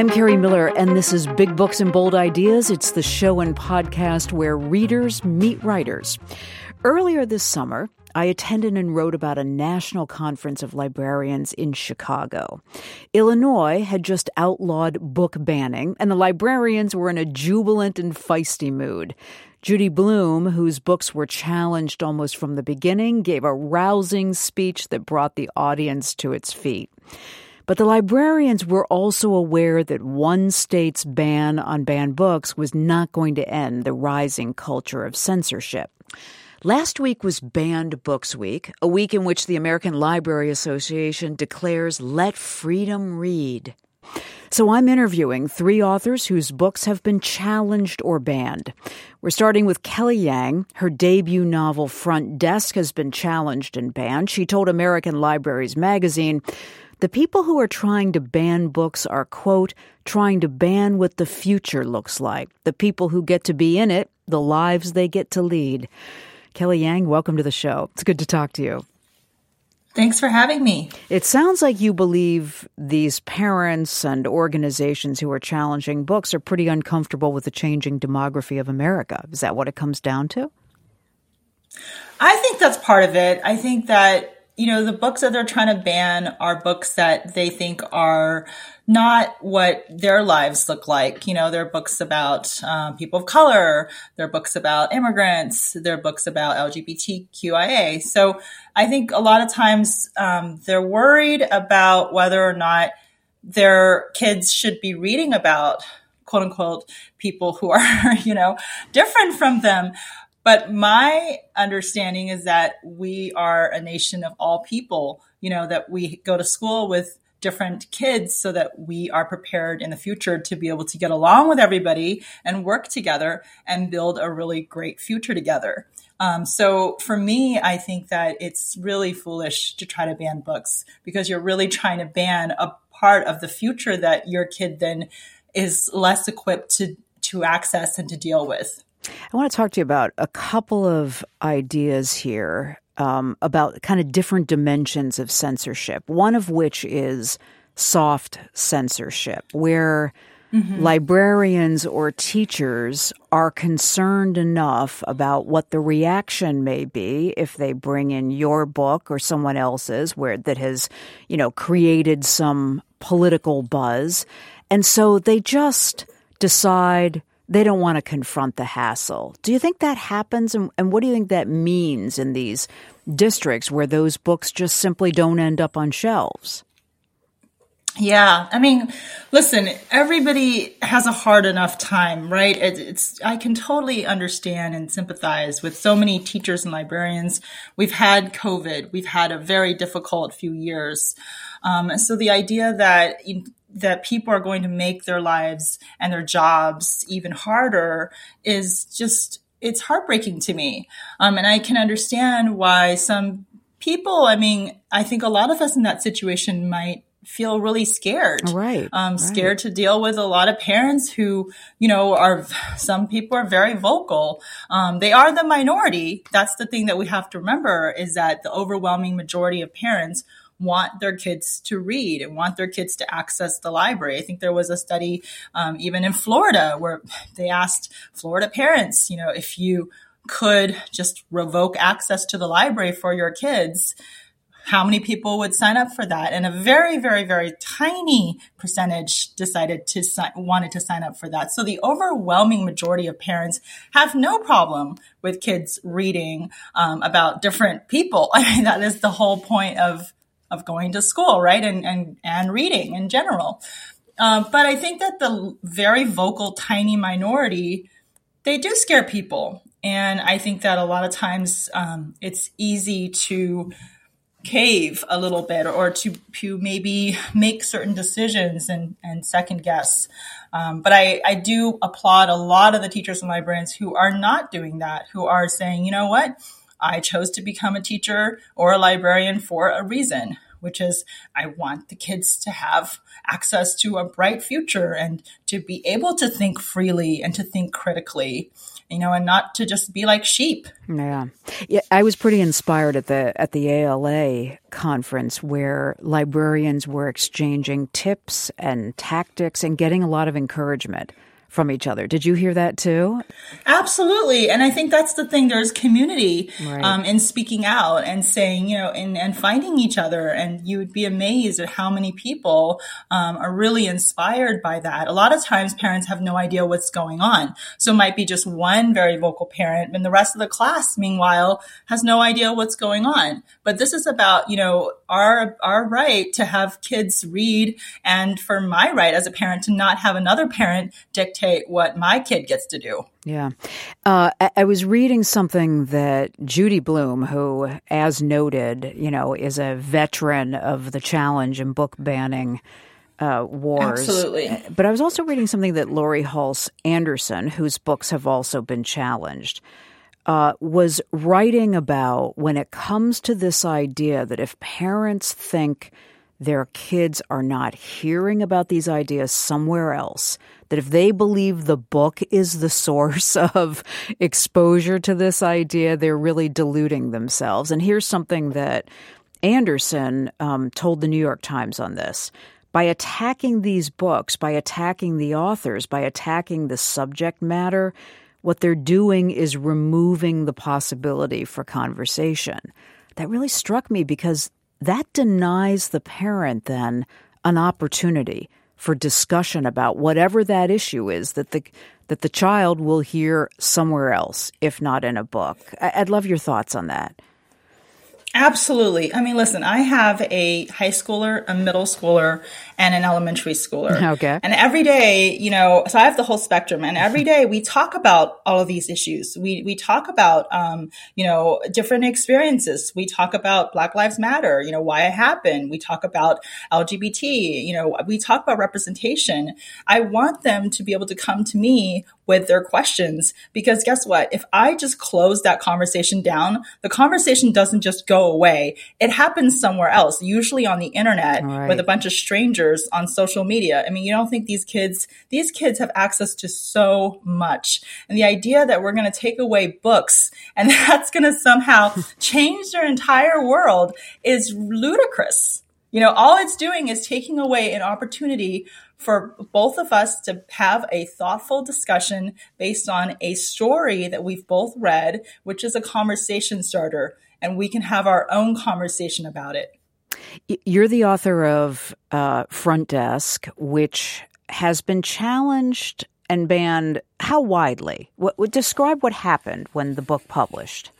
I'm Kerri Miller, and this is Big Books and Bold Ideas. It's the show and podcast where readers meet writers. Earlier this summer, I attended and wrote about a national conference of librarians in Chicago. Illinois had just outlawed book banning, and the librarians were in a jubilant and feisty mood. Judy Blume, whose books were challenged almost from the beginning, gave a rousing speech that brought the audience to its feet. But the librarians were also aware that one state's ban on banned books was not going to end the rising culture of censorship. Last week was Banned Books Week, a week in which the American Library Association declares Let Freedom Read. So I'm interviewing three authors whose books have been challenged or banned. We're starting with Kelly Yang. Her debut novel, Front Desk, has been challenged and banned. She told American Libraries magazine the people who are trying to ban books are, quote, trying to ban what the future looks like. The people who get to be in it, the lives they get to lead. Kelly Yang, welcome to the show. It's good to talk to you. Thanks for having me. It sounds like you believe these parents and organizations who are challenging books are pretty uncomfortable with the changing demography of America. Is that what it comes down to? I think that's part of it. I think that you know, the books that they're trying to ban are books that they think are not what their lives look like. You know, they're books about um, people of color, they're books about immigrants, they're books about LGBTQIA. So I think a lot of times um, they're worried about whether or not their kids should be reading about quote unquote people who are, you know, different from them. But my understanding is that we are a nation of all people, you know, that we go to school with different kids so that we are prepared in the future to be able to get along with everybody and work together and build a really great future together. Um, so for me, I think that it's really foolish to try to ban books because you're really trying to ban a part of the future that your kid then is less equipped to to access and to deal with. I want to talk to you about a couple of ideas here um, about kind of different dimensions of censorship. One of which is soft censorship, where mm-hmm. librarians or teachers are concerned enough about what the reaction may be if they bring in your book or someone else's where that has, you know, created some political buzz. And so they just decide they don't want to confront the hassle. Do you think that happens? And, and, what do you think that means in these districts where those books just simply don't end up on shelves? Yeah, I mean, listen, everybody has a hard enough time, right? It, it's I can totally understand and sympathize with so many teachers and librarians. We've had COVID, we've had a very difficult few years, um, so the idea that that people are going to make their lives and their jobs even harder is just it's heartbreaking to me. Um, and i can understand why some people i mean i think a lot of us in that situation might feel really scared. Right um, scared right. to deal with a lot of parents who you know are some people are very vocal. Um, they are the minority. That's the thing that we have to remember is that the overwhelming majority of parents want their kids to read and want their kids to access the library. I think there was a study um, even in Florida where they asked Florida parents, you know, if you could just revoke access to the library for your kids, how many people would sign up for that? And a very, very, very tiny percentage decided to sign, wanted to sign up for that. So the overwhelming majority of parents have no problem with kids reading um, about different people. I mean, that is the whole point of of going to school, right? And, and, and reading in general. Uh, but I think that the very vocal, tiny minority, they do scare people. And I think that a lot of times um, it's easy to cave a little bit or to, to maybe make certain decisions and, and second guess. Um, but I, I do applaud a lot of the teachers and librarians who are not doing that, who are saying, you know what? I chose to become a teacher or a librarian for a reason, which is I want the kids to have access to a bright future and to be able to think freely and to think critically. you know, and not to just be like sheep. Yeah. yeah. I was pretty inspired at the at the ALA conference where librarians were exchanging tips and tactics and getting a lot of encouragement from each other. Did you hear that too? Absolutely. And I think that's the thing. There's community right. um, in speaking out and saying, you know, and, and finding each other. And you would be amazed at how many people um, are really inspired by that. A lot of times parents have no idea what's going on. So it might be just one very vocal parent and the rest of the class, meanwhile, has no idea what's going on. But this is about, you know, our, our right to have kids read and for my right as a parent to not have another parent dictate what my kid gets to do. Yeah. Uh, I, I was reading something that Judy Blume, who, as noted, you know, is a veteran of the challenge and book banning uh, wars. Absolutely. But I was also reading something that Laurie Halse Anderson, whose books have also been challenged, uh, was writing about when it comes to this idea that if parents think their kids are not hearing about these ideas somewhere else, that if they believe the book is the source of exposure to this idea, they're really deluding themselves. And here's something that Anderson um, told the New York Times on this. By attacking these books, by attacking the authors, by attacking the subject matter, what they're doing is removing the possibility for conversation. That really struck me because that denies the parent then an opportunity for discussion about whatever that issue is that the that the child will hear somewhere else, if not in a book. I'd love your thoughts on that. Absolutely. I mean, listen, I have a high schooler, a middle schooler, and an elementary schooler. Okay. And every day, you know, so I have the whole spectrum and every day we talk about all of these issues. We, we talk about, um, you know, different experiences. We talk about Black Lives Matter, you know, why it happened. We talk about LGBT, you know, we talk about representation. I want them to be able to come to me with their questions because guess what? If I just close that conversation down, the conversation doesn't just go away. It happens somewhere else, usually on the internet right. with a bunch of strangers on social media. I mean, you don't think these kids, these kids have access to so much. And the idea that we're going to take away books and that's going to somehow change their entire world is ludicrous. You know, all it's doing is taking away an opportunity for both of us to have a thoughtful discussion based on a story that we've both read, which is a conversation starter, and we can have our own conversation about it. You're the author of uh, Front Desk, which has been challenged and banned how widely? What, what, describe what happened when the book published.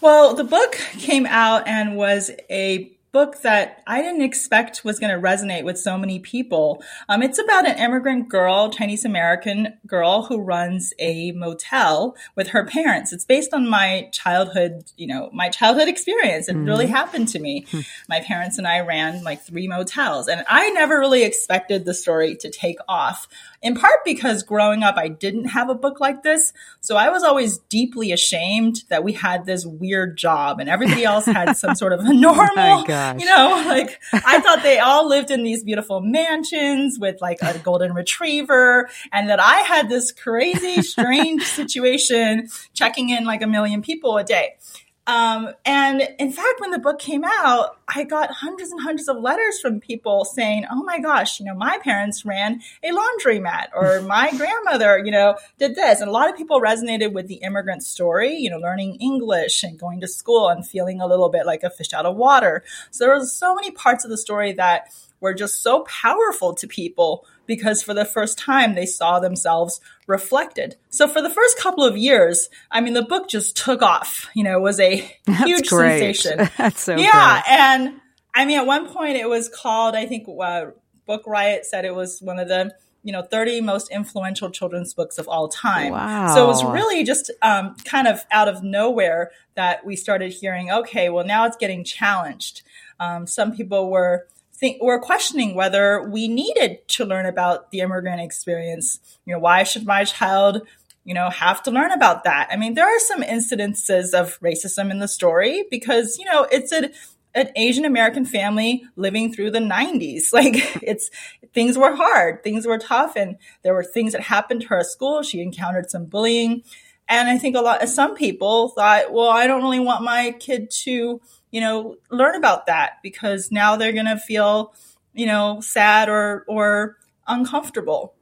Well, the book came out and was a book that I didn't expect was going to resonate with so many people. Um, it's about an immigrant girl, Chinese American girl, who runs a motel with her parents. It's based on my childhood, you know, my childhood experience. It mm-hmm. really happened to me. Hmm. my parents and I ran like three motels, and I never really expected the story to take off in part because growing up, I didn't have a book like this. So I was always deeply ashamed that we had this weird job and everybody else had some sort of a oh normal, oh you know, like I thought they all lived in these beautiful mansions with like a golden retriever and that I had this crazy, strange situation checking in like a million people a day. Um, and in fact, when the book came out, I got hundreds and hundreds of letters from people saying, Oh my gosh, you know, my parents ran a laundromat or my grandmother, you know, did this. And a lot of people resonated with the immigrant story, you know, learning English and going to school and feeling a little bit like a fish out of water. So there were so many parts of the story that were just so powerful to people because for the first time they saw themselves reflected. So for the first couple of years, I mean, the book just took off. You know, it was a huge sensation. That's so yeah, great. and I mean, at one point it was called. I think uh, Book Riot said it was one of the you know 30 most influential children's books of all time. Wow. So it was really just um, kind of out of nowhere that we started hearing. Okay, well now it's getting challenged. Um, some people were think we're questioning whether we needed to learn about the immigrant experience. You know, why should my child, you know, have to learn about that? I mean, there are some incidences of racism in the story because, you know, it's a an Asian American family living through the 90s. Like it's things were hard, things were tough, and there were things that happened to her at school. She encountered some bullying. And I think a lot of some people thought, well, I don't really want my kid to, you know, learn about that because now they're going to feel, you know, sad or, or uncomfortable.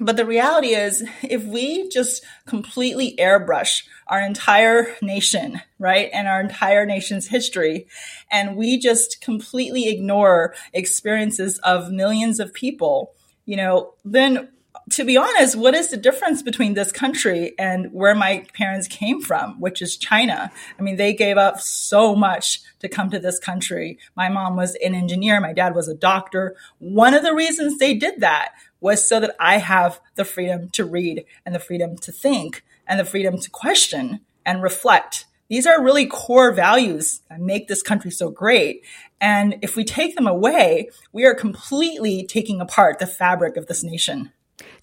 But the reality is, if we just completely airbrush our entire nation, right, and our entire nation's history, and we just completely ignore experiences of millions of people, you know, then to be honest, what is the difference between this country and where my parents came from, which is China? I mean, they gave up so much to come to this country. My mom was an engineer. My dad was a doctor. One of the reasons they did that was so that I have the freedom to read and the freedom to think and the freedom to question and reflect. These are really core values that make this country so great. And if we take them away, we are completely taking apart the fabric of this nation.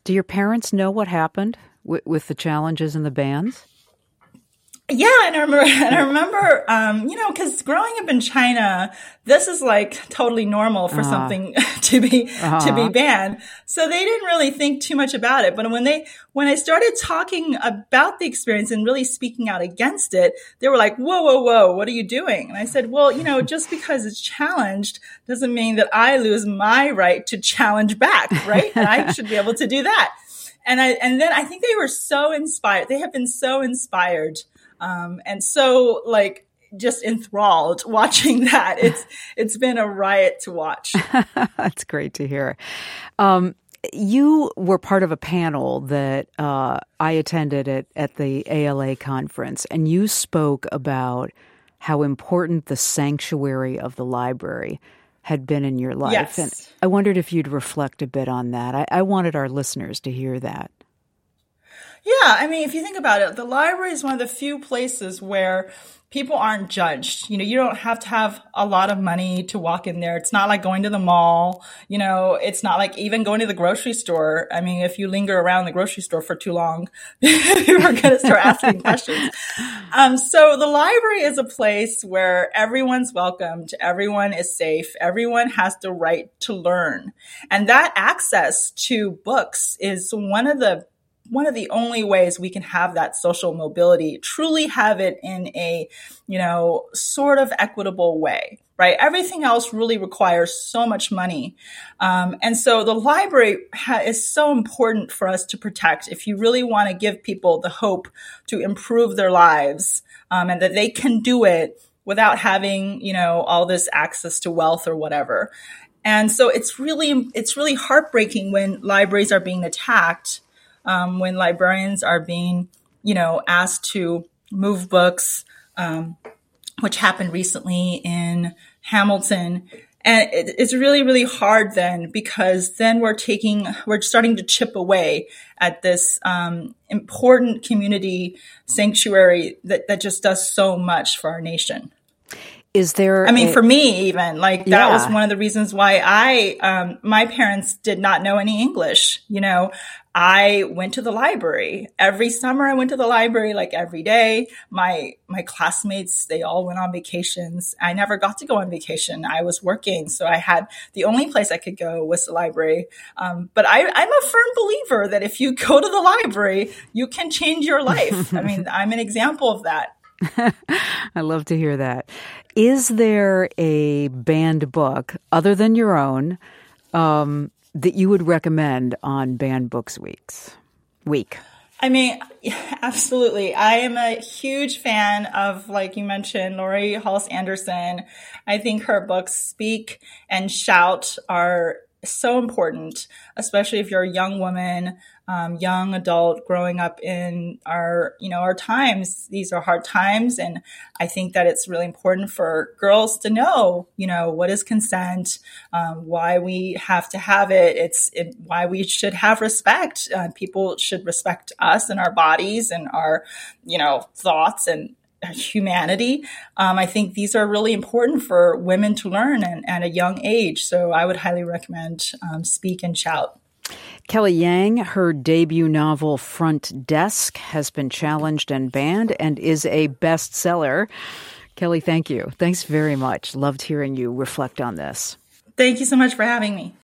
Do your parents know what happened with, with the challenges and the bans? Yeah, and I remember, and I remember, um, you know, because growing up in China, this is like totally normal for uh-huh. something to be uh-huh. to be banned. So they didn't really think too much about it. But when they when I started talking about the experience and really speaking out against it, they were like, "Whoa, whoa, whoa! What are you doing?" And I said, "Well, you know, just because it's challenged doesn't mean that I lose my right to challenge back, right? and I should be able to do that." And I and then I think they were so inspired. They have been so inspired um, and so like just enthralled watching that. It's it's been a riot to watch. That's great to hear. Um, you were part of a panel that uh, I attended at, at the ALA conference, and you spoke about how important the sanctuary of the library had been in your life. Yes. And I wondered if you'd reflect a bit on that. I, I wanted our listeners to hear that. Yeah, I mean, if you think about it, the library is one of the few places where people aren't judged. You know, you don't have to have a lot of money to walk in there. It's not like going to the mall. You know, it's not like even going to the grocery store. I mean, if you linger around the grocery store for too long, you're going to start asking questions. Um, so the library is a place where everyone's welcomed, everyone is safe, everyone has the right to learn. And that access to books is one of the one of the only ways we can have that social mobility, truly have it in a, you know, sort of equitable way, right? Everything else really requires so much money. Um, and so the library ha- is so important for us to protect if you really want to give people the hope to improve their lives um, and that they can do it without having, you know, all this access to wealth or whatever. And so it's really, it's really heartbreaking when libraries are being attacked um, when librarians are being, you know, asked to move books, um, which happened recently in Hamilton. And it, it's really, really hard then because then we're taking, we're starting to chip away at this um, important community sanctuary that, that just does so much for our nation. Is there? I mean, a, for me, even like that yeah. was one of the reasons why I, um, my parents did not know any English. You know, I went to the library every summer. I went to the library like every day. My my classmates they all went on vacations. I never got to go on vacation. I was working, so I had the only place I could go was the library. Um, but I, I'm a firm believer that if you go to the library, you can change your life. I mean, I'm an example of that. I love to hear that. Is there a banned book other than your own um, that you would recommend on Banned Books Weeks week? I mean, absolutely. I am a huge fan of, like you mentioned, Laurie Halse Anderson. I think her books Speak and Shout are so important, especially if you're a young woman, um, young adult growing up in our, you know, our times. These are hard times. And I think that it's really important for girls to know, you know, what is consent, um, why we have to have it. It's it, why we should have respect. Uh, people should respect us and our bodies and our, you know, thoughts and humanity. Um, I think these are really important for women to learn and, at a young age. So I would highly recommend um, Speak and Shout. Kelly Yang, her debut novel Front Desk has been challenged and banned and is a bestseller. Kelly, thank you. Thanks very much. Loved hearing you reflect on this. Thank you so much for having me.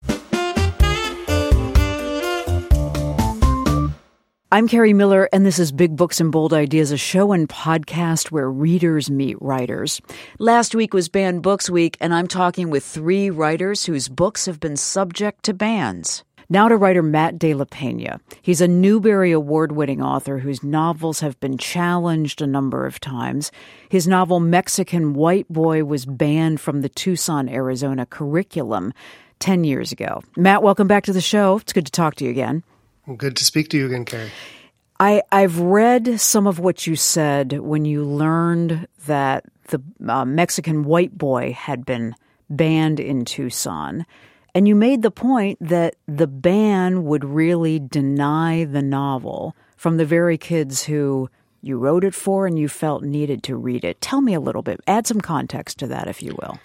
I'm Kerri Miller, and this is Big Books and Bold Ideas, a show and podcast where readers meet writers. Last week was Banned Books Week, and I'm talking with three writers whose books have been subject to bans. Now to writer Matt De La Peña. He's a Newbery Award winning author whose novels have been challenged a number of times. His novel Mexican White Boy was banned from the Tucson, Arizona curriculum 10 years ago. Matt, welcome back to the show. It's good to talk to you again. Good to speak to you again, Kerri. I, I've read some of what you said when you learned that the uh, Mexican White Boy had been banned in Tucson. And you made the point that the ban would really deny the novel from the very kids who you wrote it for and you felt needed to read it. Tell me a little bit, add some context to that, if you will.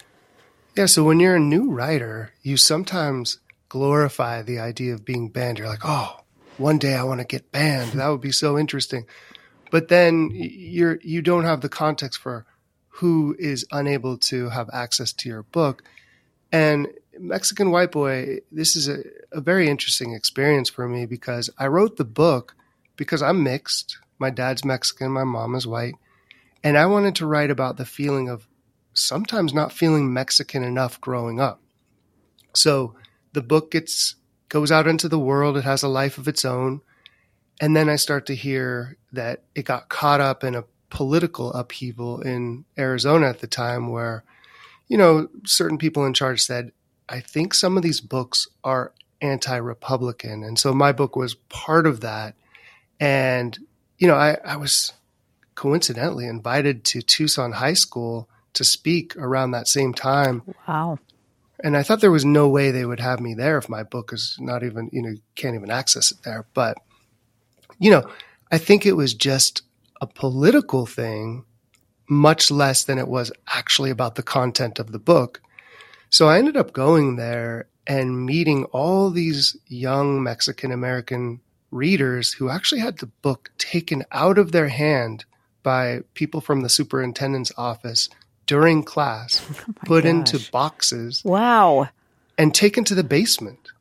Yeah, so when you're a new writer, you sometimes glorify the idea of being banned. You're like, oh, one day I want to get banned. That would be so interesting. But then you're you don't have the context for who is unable to have access to your book. And Mexican White Boy, this is a, a very interesting experience for me because I wrote the book because I'm mixed. My dad's Mexican, my mom is white. And I wanted to write about the feeling of sometimes not feeling Mexican enough growing up. So the book gets goes out into the world, it has a life of its own. And then I start to hear that it got caught up in a political upheaval in Arizona at the time where, you know, certain people in charge said, I think some of these books are anti Republican. And so my book was part of that. And, you know, I, I was coincidentally invited to Tucson High School to speak around that same time. Wow. And I thought there was no way they would have me there if my book is not even, you know, can't even access it there. But, you know, I think it was just a political thing, much less than it was actually about the content of the book. So I ended up going there and meeting all these young Mexican American readers who actually had the book taken out of their hand by people from the superintendent's office during class, oh put gosh. into boxes. Wow. And taken to the basement.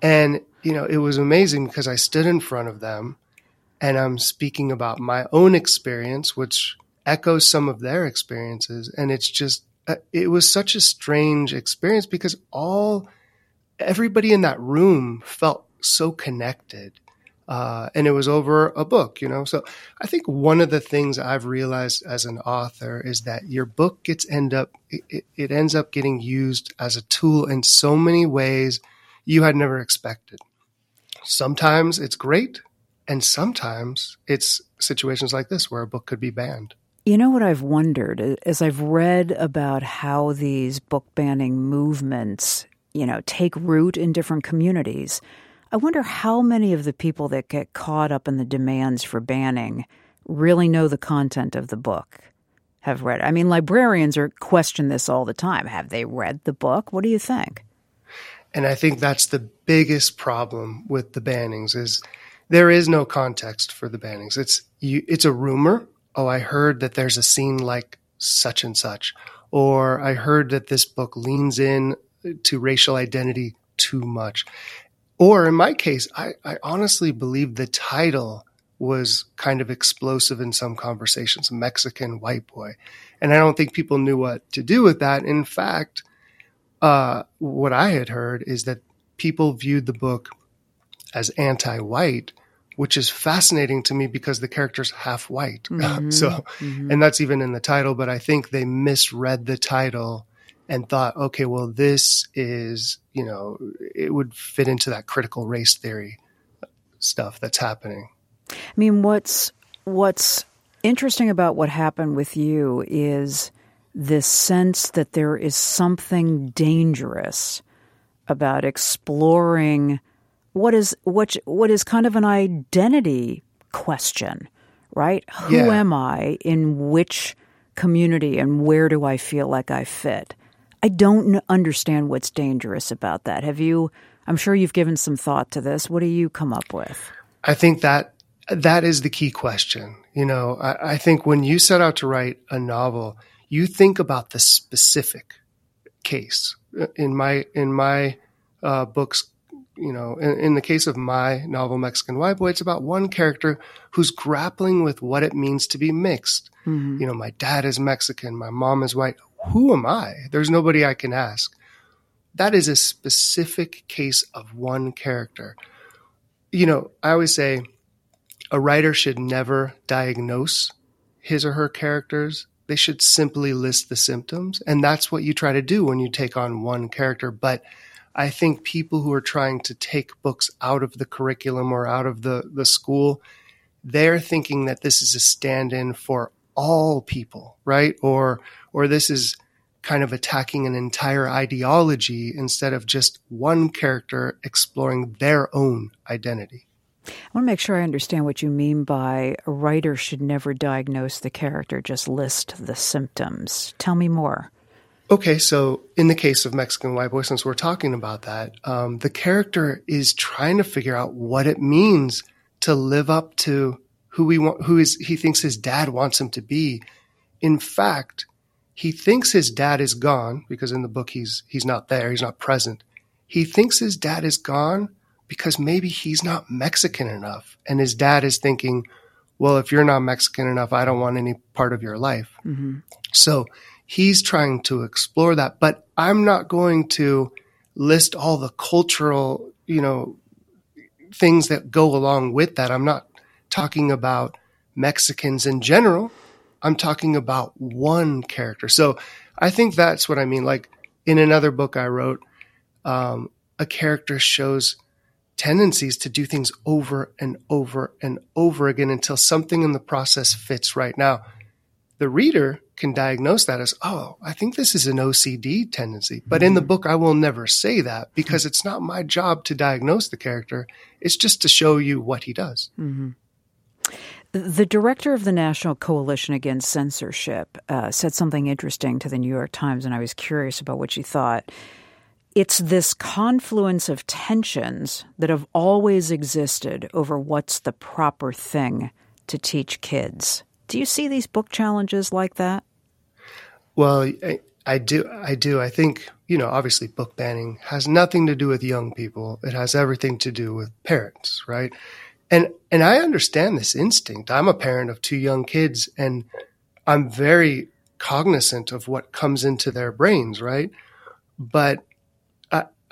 And, you know, it was amazing because I stood in front of them and I'm speaking about my own experience, which echoes some of their experiences. And it's just it was such a strange experience because all everybody in that room felt so connected. Uh, and it was over a book, you know. So I think one of the things I've realized as an author is that your book gets end up it, it ends up getting used as a tool in so many ways you had never expected. Sometimes it's great, and sometimes it's situations like this where a book could be banned. You know what I've wondered as I've read about how these book banning movements, you know, take root in different communities. I wonder how many of the people that get caught up in the demands for banning really know the content of the book. Have read. I mean, librarians are question this all the time. Have they read the book? What do you think? And I think that's the biggest problem with the bannings is there is no context for the bannings. It's you, it's a rumor oh, I heard that there's a scene like such and such, or I heard that this book leans in to racial identity too much. Or in my case, I, I honestly believe the title was kind of explosive in some conversations, Mexican white boy. And I don't think people knew what to do with that. In fact, uh, what I had heard is that people viewed the book as anti white which is fascinating to me because the character's half white. Mm-hmm. so, mm-hmm. and that's even in the title, but I think they misread the title and thought, okay, well, this is, you know, it would fit into that critical race theory stuff that's happening. I mean, what's, what's interesting about what happened with you is this sense that there is something dangerous about exploring what is what what is kind of an identity question, right? Who yeah. am I in which community and where do I feel like I fit? I don't understand what's dangerous about that. Have you I'm sure you've given some thought to this. What do you come up with? I think that that is the key question. You know, I, I think when you set out to write a novel, you think about the specific case. In my in my uh, books, you know, in, in, the case of my novel Mexican White Boy, it's about one character who's grappling with what it means to be mixed. Mm-hmm. You know, my dad is Mexican, my mom is white. Who am I? There's nobody I can ask. That is a specific case of one character. You know, I always say a writer should never diagnose his or her characters. They should simply list the symptoms. And that's what you try to do when you take on one character. But I think people who are trying to take books out of the curriculum or out of the, the school, they're thinking that this is a stand in for all people, right? Or, or this is kind of attacking an entire ideology instead of just one character exploring their own identity. I want to make sure I understand what you mean by a writer should never diagnose the character, just list the symptoms. Tell me more. Okay, so in the case of Mexican White Boy, since we're talking about that, um, the character is trying to figure out what it means to live up to who he want, who is he thinks his dad wants him to be. In fact, he thinks his dad is gone because in the book he's he's not there, he's not present. He thinks his dad is gone because maybe he's not Mexican enough, and his dad is thinking, "Well, if you're not Mexican enough, I don't want any part of your life." Mm-hmm. So he's trying to explore that. But I'm not going to list all the cultural, you know, things that go along with that. I'm not talking about Mexicans in general. I'm talking about one character. So I think that's what I mean. Like in another book I wrote, um, a character shows tendencies to do things over and over and over again until something in the process fits right now. The reader can diagnose that as, oh, I think this is an OCD tendency. But in the mm-hmm. book, I will never say that because it's not my job to diagnose the character. It's just to show you what he does. Mm-hmm. The director of the National Coalition Against Censorship uh, said something interesting to the New York Times, and I was curious about what she thought. It's this confluence of tensions that have always existed over what's the proper thing to teach kids. Do you see these book challenges like that? Well, I, I do. I do. I think, you know, obviously book banning has nothing to do with young people. It has everything to do with parents, right? And, and I understand this instinct. I'm a parent of two young kids and I'm very cognizant of what comes into their brains, right? But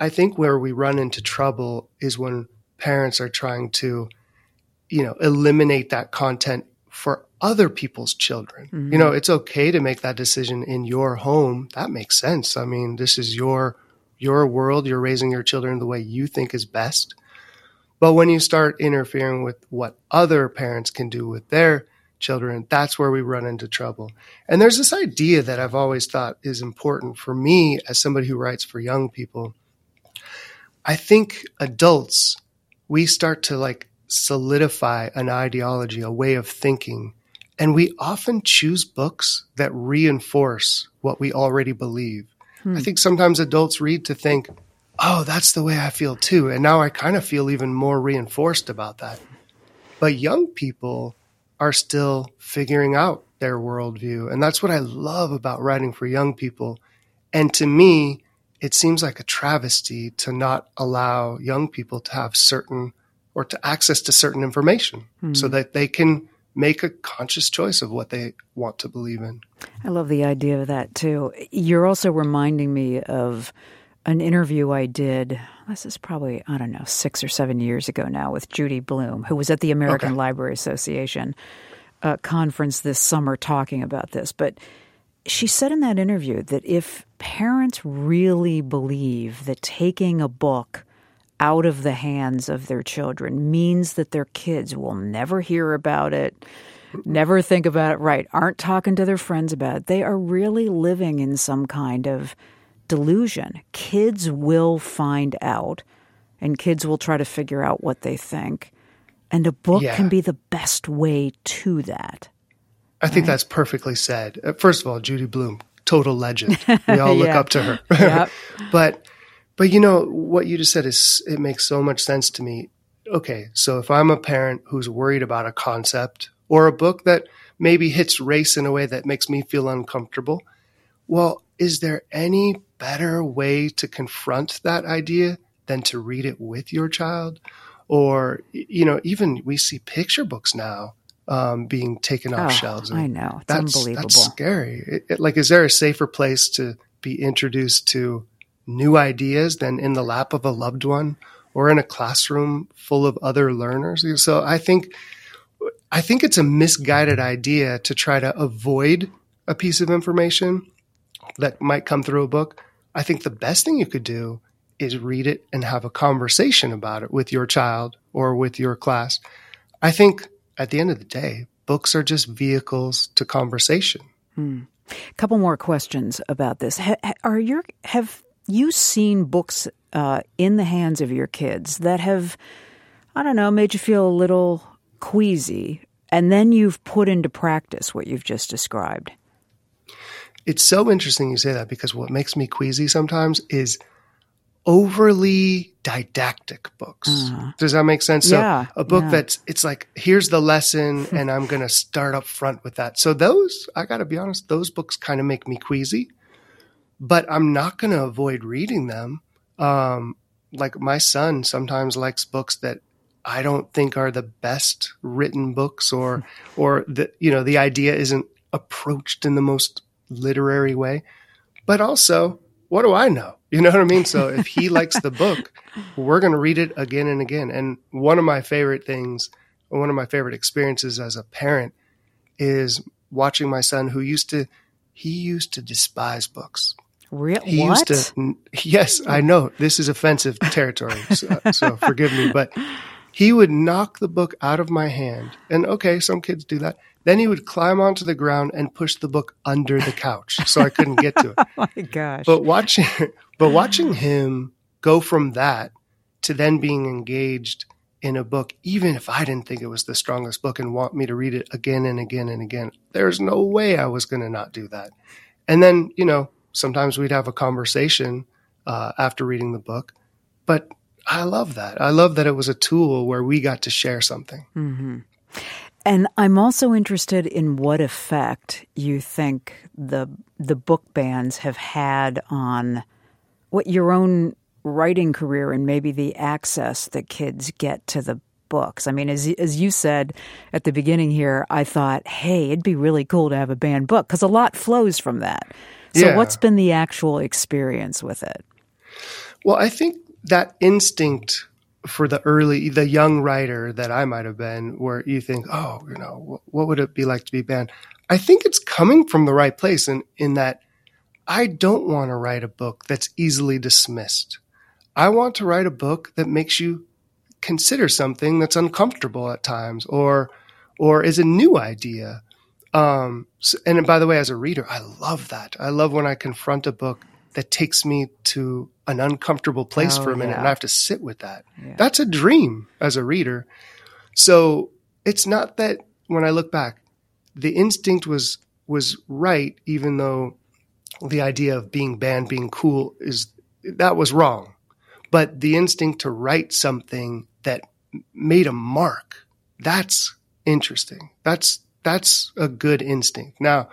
I, think where we run into trouble is when parents are trying to, you know, eliminate that content for other people's children. Mm-hmm. You know, it's okay to make that decision in your home. That makes sense. I mean, this is your your world. You're raising your children the way you think is best. But when you start interfering with what other parents can do with their children, that's where we run into trouble. And there's this idea that I've always thought is important for me as somebody who writes for young people. I think adults, we start to like solidify an ideology, a way of thinking. And we often choose books that reinforce what we already believe. Hmm. I think sometimes adults read to think, oh, that's the way I feel too. And now I kind of feel even more reinforced about that. But young people are still figuring out their worldview. And that's what I love about writing for young people. And to me, it seems like a travesty to not allow young people to have certain or to access to certain information mm. so that they can make a conscious choice of what they want to believe in. I love the idea of that too. You're also reminding me of an interview I did. This is probably, I don't know, six or seven years ago now with Judy Blume, who was at the American okay. Library Association uh, conference this summer talking about this. But she said in that interview that if parents really believe that taking a book out of the hands of their children means that their kids will never hear about it, never think about it, right, aren't talking to their friends about it. They are really living in some kind of delusion. Kids will find out, and kids will try to figure out what they think. And a book yeah. can be the best way to that. I think that's perfectly said. Uh, first of all, Judy Blume, total legend. We all look up to her. Yep. but but you know, what you just said is, it makes so much sense to me. Okay. So if I'm a parent who's worried about a concept or a book that maybe hits race in a way that makes me feel uncomfortable, well, is there any better way to confront that idea than to read it with your child? Or, you know, even we see picture books now um, being taken off Oh, shelves. I know. It's that's, unbelievable. That's scary. It- it- like, is there a safer place to be introduced to new ideas than in the lap of a loved one or in a classroom full of other learners? So I think, I think it's a misguided idea to try to avoid a piece of information that might come through a book. I think the best thing you could do is read it and have a conversation about it with your child or with your class. I think at the end of the day, books are just vehicles to conversation. A couple more questions about this. Ha- are your have you seen books uh, in the hands of your kids that have, I don't know, made you feel a little queasy, and then you've put into practice what you've just described? It's so interesting you say that because what makes me queasy sometimes is overly didactic books. Does that make sense? Yeah, So a book yeah. that's it's like here's the lesson and I'm going to start up front with that. So those I got to be honest, those books kind of make me queasy. But I'm not going to avoid reading them. Um like my son sometimes likes books that I don't think are the best written books or or the you know the idea isn't approached in the most literary way. But also, what do I know? You know what I mean? So if he likes the book, we're going to read it again and again. And one of my favorite things, one of my favorite experiences as a parent is watching my son who used to he used to despise books. Real He what? used to Yes, I know this is offensive territory. So, so forgive me, but he would knock the book out of my hand. And okay, some kids do that. Then he would climb onto the ground and push the book under the couch so I couldn't get to it. oh my gosh! But watching, but watching him go from that to then being engaged in a book, even if I didn't think it was the strongest book and want me to read it again and again and again, there's no way I was going to not do that. And then, you know, sometimes we'd have a conversation uh, after reading the book, but I love that. I love that it was a tool where we got to share something. And I'm also interested in what effect you think the the book bans have had on what your own writing career and maybe the access that kids get to the books. I mean, as as you said at the beginning here, I thought, hey, it'd be really cool to have a banned book because a lot flows from that. So, Yeah. what's been the actual experience with it? Well, I think that instinct for the early, the young writer that I might have been, where you think, oh, you know, what would it be like to be banned? I think it's coming from the right place in, in that I don't want to write a book that's easily dismissed. I want to write a book that makes you consider something that's uncomfortable at times or, or is a new idea. Um, and by the way, as a reader, I love that. I love when I confront a book that takes me to an uncomfortable place Oh, for a minute yeah. and I have to sit with that. Yeah. That's a dream as a reader. So it's not that when I look back, the instinct was was right, even though the idea of being banned, being cool is that was wrong. But the instinct to write something that made a mark, that's interesting. That's that's a good instinct. Now,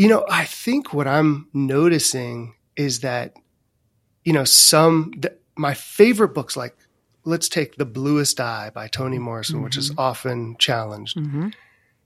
you know, I think what I'm noticing is that, you know, some, th- my favorite books, like, let's take The Bluest Eye by Toni Morrison, which is often challenged. Mm-hmm.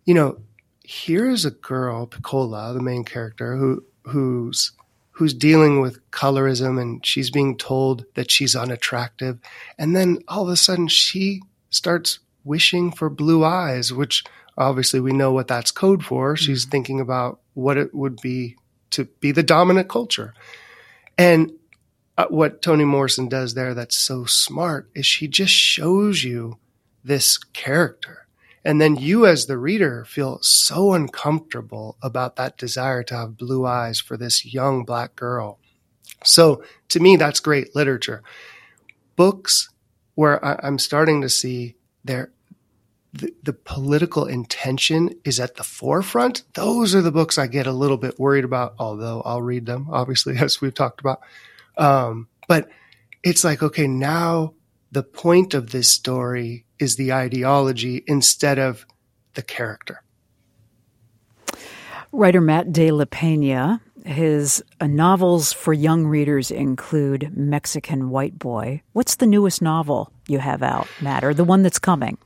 You know, here's a girl, Pecola, the main character, who, who's, who's dealing with colorism and she's being told that she's unattractive. And then all of a sudden she starts wishing for blue eyes, which obviously we know what that's code for. She's thinking about what it would be to be the dominant culture. And uh, what Toni Morrison does there that's so smart is she just shows you this character. And then you, as the reader, feel so uncomfortable about that desire to have blue eyes for this young black girl. So to me, that's great literature. Books where I'm starting to see there, the, the political intention is at the forefront. Those are the books I get a little bit worried about, although I'll read them, obviously, as we've talked about. Um, but it's like, okay, now the point of this story is the ideology instead of the character. Writer Matt De La Peña His novels for young readers include Mexican White Boy. What's the newest novel you have out, Matt, or the one that's coming?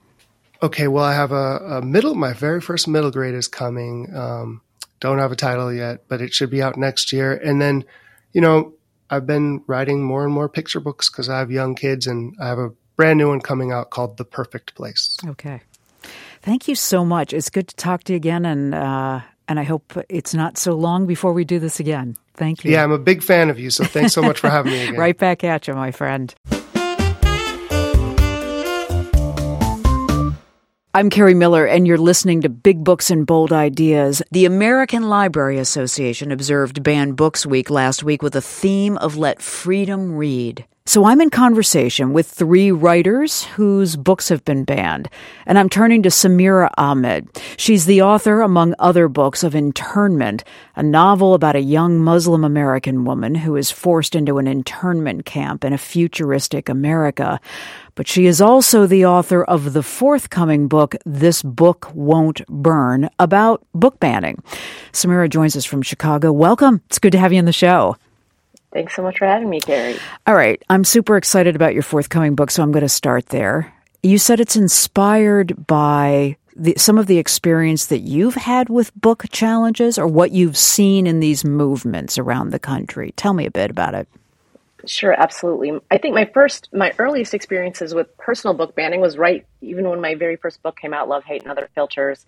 Okay, well, I have a, a middle. My very first middle grade is coming. Um, don't have a title yet, but it should be out next year. And then, you know, I've been writing more and more picture books because I have young kids, and I have a brand new one coming out called The Perfect Place. Okay. Thank you so much. It's good to talk to you again, and uh, and I hope it's not so long before we do this again. Thank you. Yeah, I'm a big fan of you, so thanks so much for having me again. right back at you, my friend. I'm Kerri Miller, and you're listening to Big Books and Bold Ideas. The American Library Association observed Banned Books Week last week with a theme of Let Freedom Read. So I'm in conversation with three writers whose books have been banned. And I'm turning to Samira Ahmed. She's the author, among other books, of Internment, a novel about a young Muslim American woman who is forced into an internment camp in a futuristic America. But she is also the author of the forthcoming book, This Book Won't Burn, about book banning. Samira joins us from Chicago. Welcome. It's good to have you on the show. Thanks so much for having me, Kerri. All right. I'm super excited about your forthcoming book, so I'm going to start there. You said it's inspired by the, some of the experience that you've had with book challenges or what you've seen in these movements around the country. Tell me a bit about it. Sure, absolutely. I think my first, my earliest experiences with personal book banning was right even when my very first book came out, Love, Hate, and Other Filters.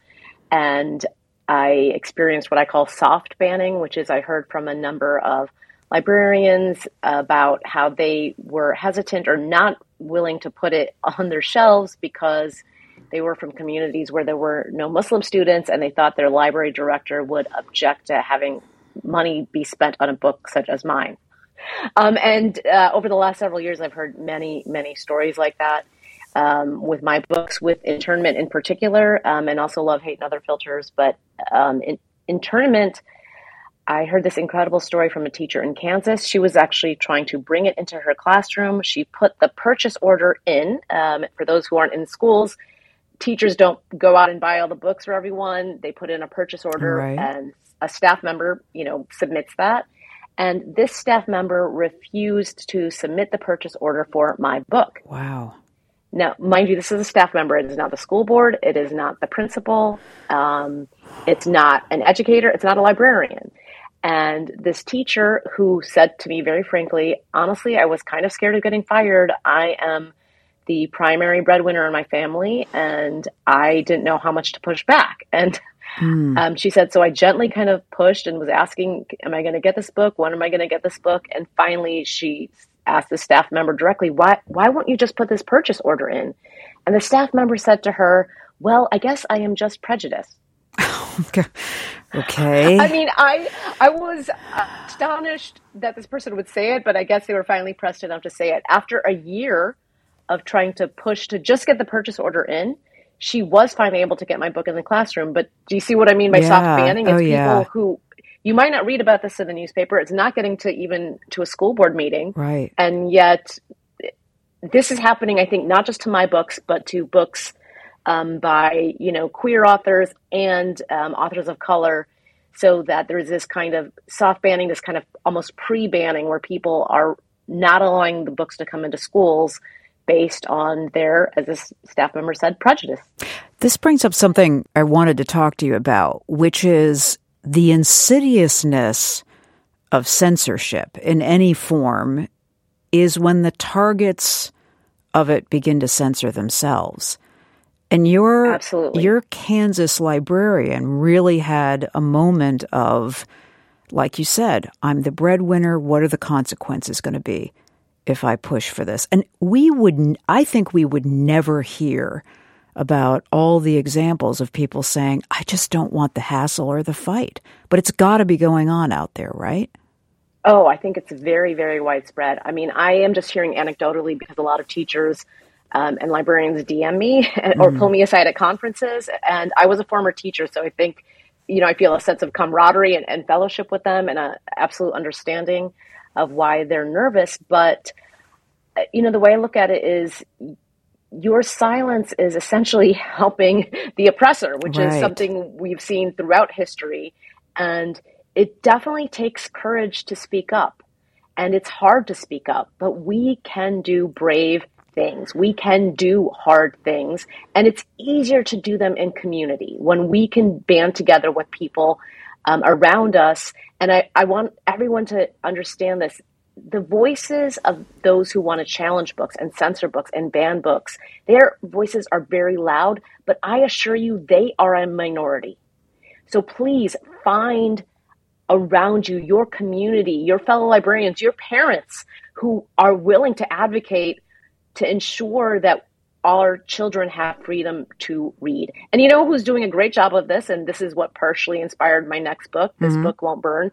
And I experienced what I call soft banning, which is I heard from a number of librarians about how they were hesitant or not willing to put it on their shelves because they were from communities where there were no Muslim students and they thought their library director would object to having money be spent on a book such as mine. Um, and uh, over the last several years, I've heard many, many stories like that um, with my books, with internment in particular, um, and also Love, Hate, and Other Filters. But um, in, internment, I heard this incredible story from a teacher in Kansas. She was actually trying to bring it into her classroom. She put the purchase order in. Um, for those who aren't in schools, teachers don't go out and buy all the books for everyone. They put in a purchase order, right. and a staff member, you know, submits that. And this staff member refused to submit the purchase order for my book. Wow. Now, mind you, this is a staff member. It is not the school board. It is not the principal. Um, it's not an educator. It's not a librarian. And this teacher who said to me very frankly, honestly, I was kind of scared of getting fired. I am the primary breadwinner in my family, and I didn't know how much to push back. And mm. um, she said, so I gently kind of pushed and was asking, Am I going to get this book? When am I going to get this book? And finally, she asked the staff member directly, why, why won't you just put this purchase order in? And the staff member said to her, Well, I guess I am just prejudiced. okay. I mean, I I was astonished that this person would say it, but I guess they were finally pressed enough to say it. After a year of trying to push to just get the purchase order in, she was finally able to get my book in the classroom. But do you see what I mean by yeah. soft banning? It's oh, people yeah. who you might not read about this in the newspaper. It's not getting to even to a school board meeting. Right. And yet this is happening, I think, not just to my books, but to books um, by you know queer authors and um, authors of color, so that there's this kind of soft banning, this kind of almost pre-banning, where people are not allowing the books to come into schools based on their, as this staff member said, prejudice. This brings up something I wanted to talk to you about, which is the insidiousness of censorship in any form is when the targets of it begin to censor themselves. And your Absolutely. your Kansas librarian really had a moment of like you said, I'm the breadwinner, what are the consequences going to be if I push for this? And we would I think we would never hear about all the examples of people saying, I just don't want the hassle or the fight. But it's got to be going on out there, right? Oh, I think it's very, very widespread. I mean, I am just hearing anecdotally because a lot of teachers um, and librarians DM me or pull mm. me aside at conferences. And I was a former teacher, so I think, you know, I feel a sense of camaraderie and, and fellowship with them and an absolute understanding of why they're nervous. But, you know, the way I look at it is your silence is essentially helping the oppressor, which right. is something we've seen throughout history. And it definitely takes courage to speak up. And it's hard to speak up, but we can do brave things. We can do hard things. And it's easier to do them in community when we can band together with people um, around us. And I, I want everyone to understand this. The voices of those who want to challenge books and censor books and ban books, their voices are very loud, but I assure you they are a minority. So please find around you, your community, your fellow librarians, your parents who are willing to advocate to ensure that our children have freedom to read. And you know who's doing a great job of this? And this is what partially inspired my next book, This mm-hmm. Book Won't Burn,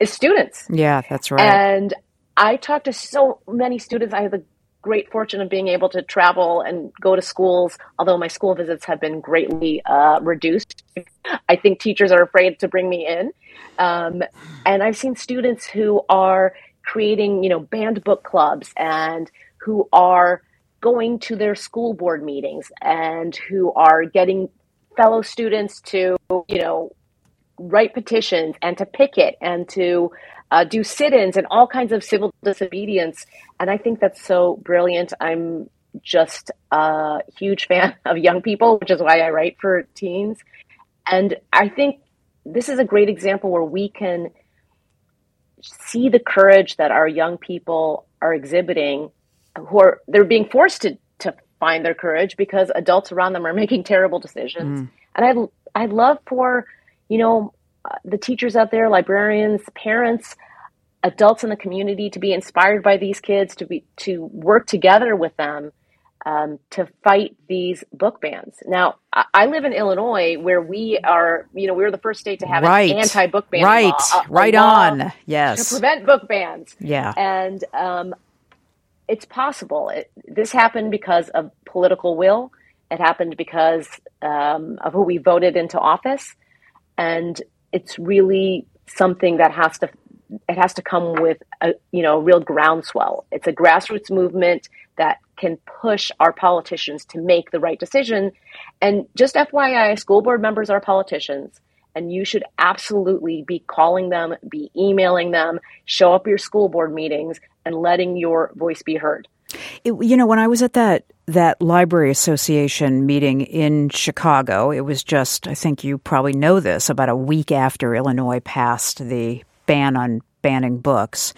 is students. Yeah, that's right. And I talk to so many students. I have the great fortune of being able to travel and go to schools, although my school visits have been greatly uh, reduced. I think teachers are afraid to bring me in. Um, and I've seen students who are creating, you know, banned book clubs and who are going to their school board meetings and who are getting fellow students to, you know, write petitions and to picket and to uh, do sit-ins and all kinds of civil disobedience. And I think that's so brilliant. I'm just a huge fan of young people, which is why I write for teens. And I think this is a great example where we can see the courage that our young people are exhibiting who are they're being forced to to find their courage because adults around them are making terrible decisions. Mm. And I'd I'd love for you know the teachers out there, librarians, parents, adults in the community to be inspired by these kids to be to work together with them um, to fight these book bans. Now, I, I, live in Illinois, where we are, you know, we are the first state to have right. an anti-book ban right, law, a, right on, yes, to prevent book bans. Yeah, and um, it's possible. It, this happened because of political will. It happened because um, of who we voted into office, and it's really something that has to it has to come with a you know real groundswell. It's a grassroots movement that can push our politicians to make the right decision. And just FYI, school board members are politicians and you should absolutely be calling them, be emailing them, show up your school board meetings, and letting your voice be heard. It, you know, when I was at that that library association meeting in Chicago, it was just I think you probably know this about a week after Illinois passed the ban on banning books.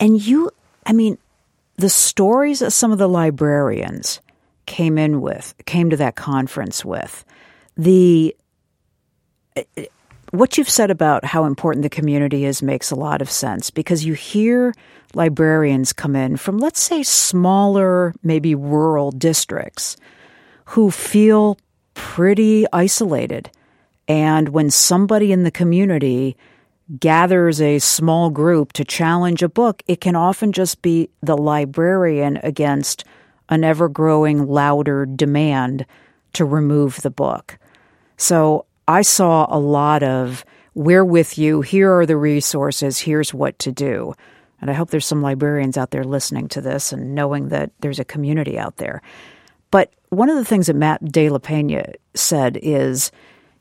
And you I mean, the stories that some of the librarians came in with, came to that conference with, the what you've said about how important the community is makes a lot of sense because you hear librarians come in from, let's say, smaller, maybe rural districts who feel pretty isolated. And when somebody in the community gathers a small group to challenge a book, it can often just be the librarian against an ever growing, louder demand to remove the book. So I saw a lot of, we're with you, here are the resources, here's what to do. And I hope there's some librarians out there listening to this and knowing that there's a community out there. But one of the things that Matt De La Peña said is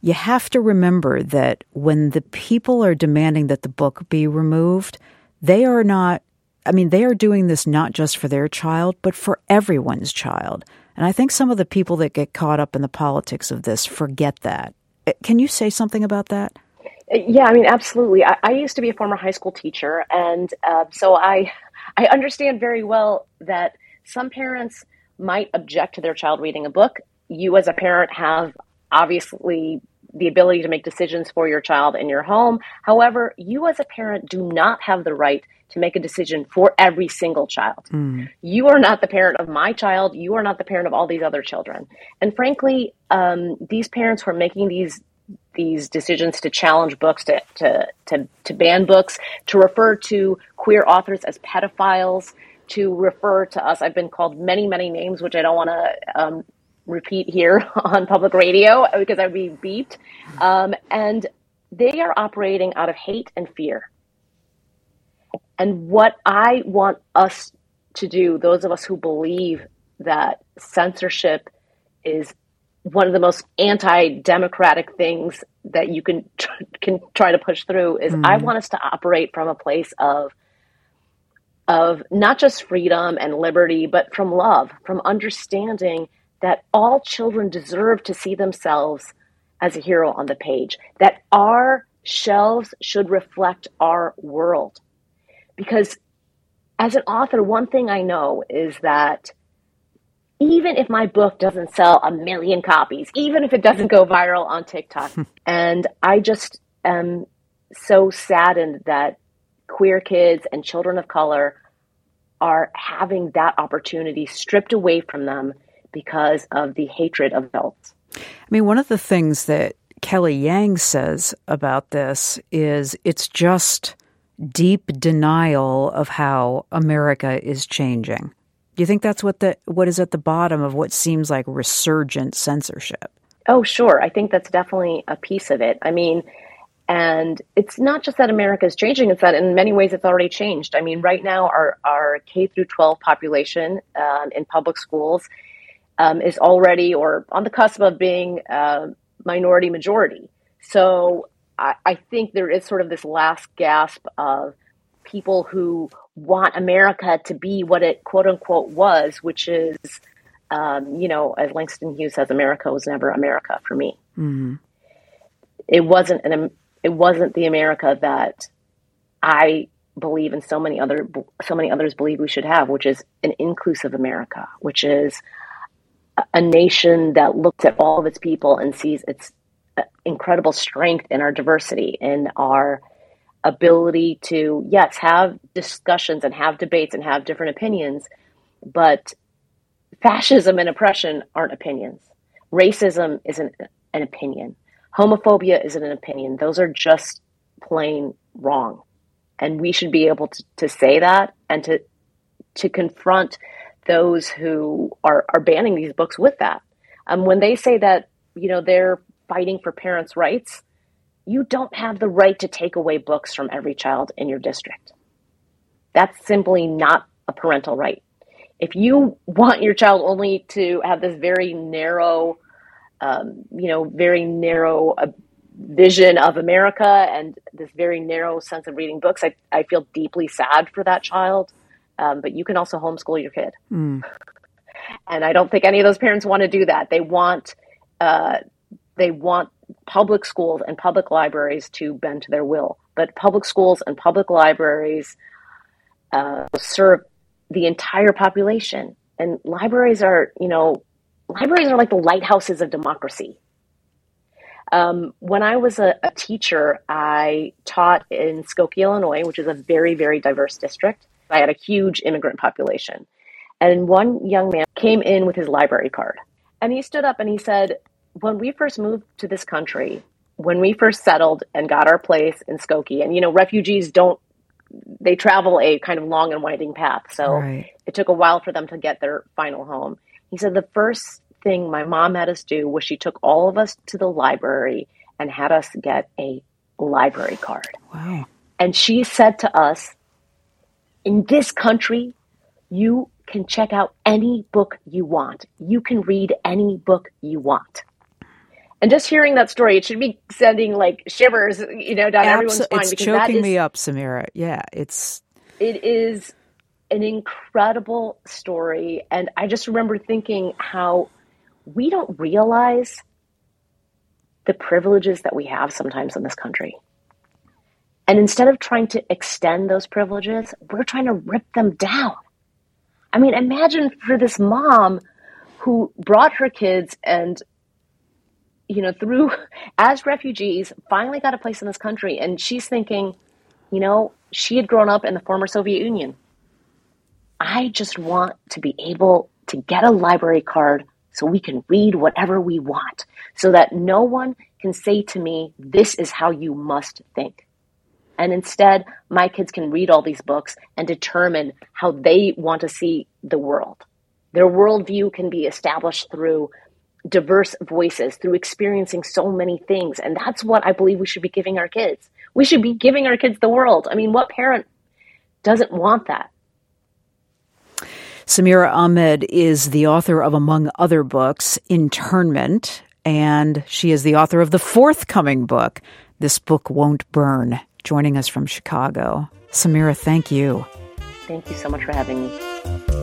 you have to remember that when the people are demanding that the book be removed, they are not, I mean, they are doing this not just for their child, but for everyone's child. And I think some of the people that get caught up in the politics of this forget that. Can you say something about that? Yeah, I mean, absolutely. I, I used to be a former high school teacher, and uh, so I I understand very well that some parents might object to their child reading a book. You, as a parent, have obviously the ability to make decisions for your child in your home. However, you, as a parent, do not have the right to make a decision for every single child. Mm. You are not the parent of my child. You are not the parent of all these other children. And frankly, um, these parents who are making these these decisions to challenge books, to, to, to, to ban books, to refer to queer authors as pedophiles, to refer to us. I've been called many, many names, which I don't want to um, repeat here on public radio because I'd be beeped. Um, and they are operating out of hate and fear. And what I want us to do, those of us who believe that censorship is one of the most anti-democratic things that you can can try to push through is mm. I want us to operate from a place of of not just freedom and liberty, but from love, from understanding that all children deserve to see themselves as a hero on the page, that our shelves should reflect our world. Because as an author, one thing I know is that even if my book doesn't sell a million copies, even if it doesn't go viral on TikTok, and I just am so saddened that queer kids and children of color are having that opportunity stripped away from them because of the hatred of adults. I mean, one of the things that Kelly Yang says about this is it's just deep denial of how America is changing. Do you think that's what the what is at the bottom of what seems like resurgent censorship? Oh, sure. I think that's definitely a piece of it. I mean, and it's not just that America is changing; it's that in many ways it's already changed. I mean, right now our our K through 12 population um, in public schools um, is already or on the cusp of being uh, minority majority. So I, I think there is sort of this last gasp of people who want America to be what it quote unquote was, which is, um, you know, as Langston Hughes says, America was never America for me. Mm-hmm. It wasn't an it wasn't the America that I believe and so many other so many others believe we should have, which is an inclusive America, which is a nation that looks at all of its people and sees its uh, incredible strength in our diversity, in our ability to yes have discussions and have debates and have different opinions, but fascism and oppression aren't opinions. Racism isn't an opinion. Homophobia isn't an opinion. Those are just plain wrong. And we should be able to, to say that and to to confront those who are, are banning these books with that. Um, when they say that, you know, they're fighting for parents' rights, you don't have the right to take away books from every child in your district. That's simply not a parental right. If you want your child only to have this very narrow um, you know, very narrow uh, vision of America and this very narrow sense of reading books. I, I feel deeply sad for that child. Um, but you can also homeschool your kid. Mm. And I don't think any of those parents want to do that. They want, uh, they want public schools and public libraries to bend to their will. But public schools and public libraries uh, serve the entire population. And libraries are, you know, libraries are like the lighthouses of democracy. Um, when I was a, a, teacher, I taught in Skokie, Illinois, which is a very, very diverse district. I had a huge immigrant population. And one young man came in with his library card. And he stood up and he said, When we first moved to this country, when we first settled and got our place in Skokie, and you know, refugees don't, they travel a kind of long and winding path. So right. it took a while for them to get their final home. He said, The first thing my mom had us do was she took all of us to the library and had us get a library card. Wow. And she said to us, in this country, you can check out any book you want. You can read any book you want. And just hearing that story, it should be sending like shivers, you know, down Absol- everyone's spine. It's choking me up, Samira. Yeah, it's. It is an incredible story, and I just remember thinking how we don't realize the privileges that we have sometimes in this country. And instead of trying to extend those privileges, we're trying to rip them down. I mean, imagine for this mom who brought her kids and, you know, through as refugees, finally got a place in this country. And she's thinking, you know, she had grown up in the former Soviet Union. I just want to be able to get a library card so we can read whatever we want, so that no one can say to me, This is how you must think. And instead, my kids can read all these books and determine how they want to see the world. Their worldview can be established through diverse voices, through experiencing so many things. And that's what I believe we should be giving our kids. We should be giving our kids the world. I mean, what parent doesn't want that? Samira Ahmed is the author of, among other books, Internment, and she is the author of the forthcoming book, This Book Won't Burn, joining us from Chicago. Samira, thank you. Thank you so much for having me.